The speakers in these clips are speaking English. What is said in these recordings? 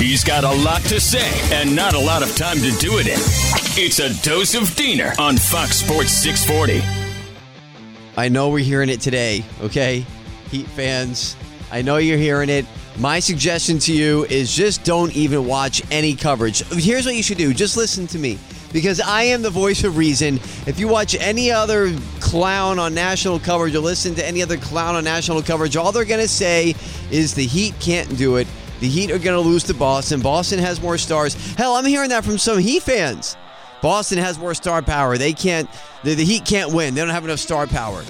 He's got a lot to say and not a lot of time to do it in. It's a dose of Diener on Fox Sports 640. I know we're hearing it today, okay? Heat fans, I know you're hearing it. My suggestion to you is just don't even watch any coverage. Here's what you should do just listen to me because I am the voice of reason. If you watch any other clown on national coverage or listen to any other clown on national coverage, all they're going to say is the Heat can't do it. The Heat are going to lose to Boston. Boston has more stars. Hell, I'm hearing that from some Heat fans. Boston has more star power. They can't, the, the Heat can't win. They don't have enough star power.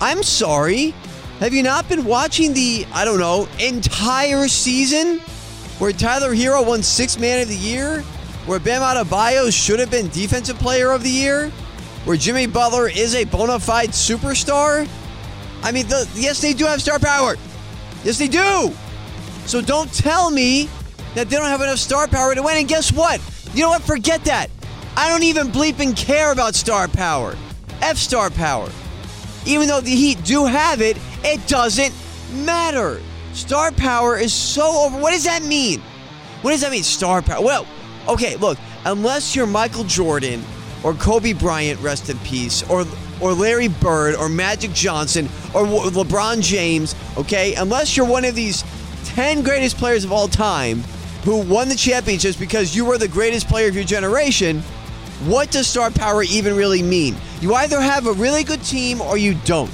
I'm sorry. Have you not been watching the, I don't know, entire season where Tyler Herro won Sixth Man of the Year? Where Bam Adebayo should have been Defensive Player of the Year? Where Jimmy Butler is a bona fide superstar? I mean, the, yes, they do have star power. Yes, they do. So don't tell me that they don't have enough star power to win. And guess what? You know what? Forget that. I don't even bleep and care about star power. F star power. Even though the Heat do have it, it doesn't matter. Star power is so over. What does that mean? What does that mean, star power? Well, okay, look, unless you're Michael Jordan or Kobe Bryant, rest in peace, or or Larry Bird or Magic Johnson or LeBron James, okay, unless you're one of these 10 greatest players of all time who won the championships because you were the greatest player of your generation, what does star power even really mean? You either have a really good team or you don't.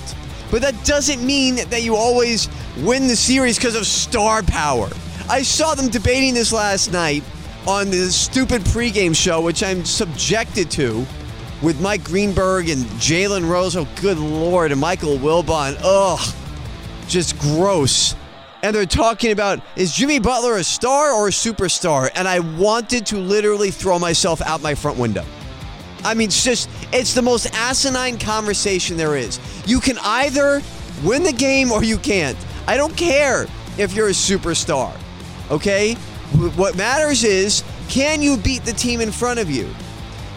But that doesn't mean that you always win the series because of star power. I saw them debating this last night on the stupid pregame show, which I'm subjected to, with Mike Greenberg and Jalen Rose. Oh, good lord, and Michael Wilbon. Ugh, just gross. And they're talking about is Jimmy Butler a star or a superstar? And I wanted to literally throw myself out my front window. I mean, it's just, it's the most asinine conversation there is. You can either win the game or you can't. I don't care if you're a superstar, okay? What matters is can you beat the team in front of you?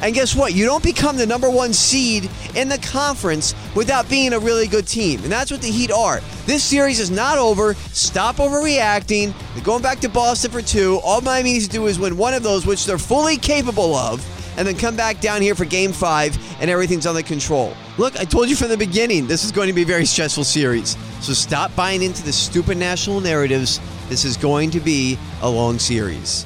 And guess what? You don't become the number one seed in the conference without being a really good team. And that's what the Heat are. This series is not over. Stop overreacting. They're going back to Boston for two. All Miami needs to do is win one of those, which they're fully capable of and then come back down here for game five, and everything's under control. Look, I told you from the beginning, this is going to be a very stressful series. So stop buying into the stupid national narratives. This is going to be a long series.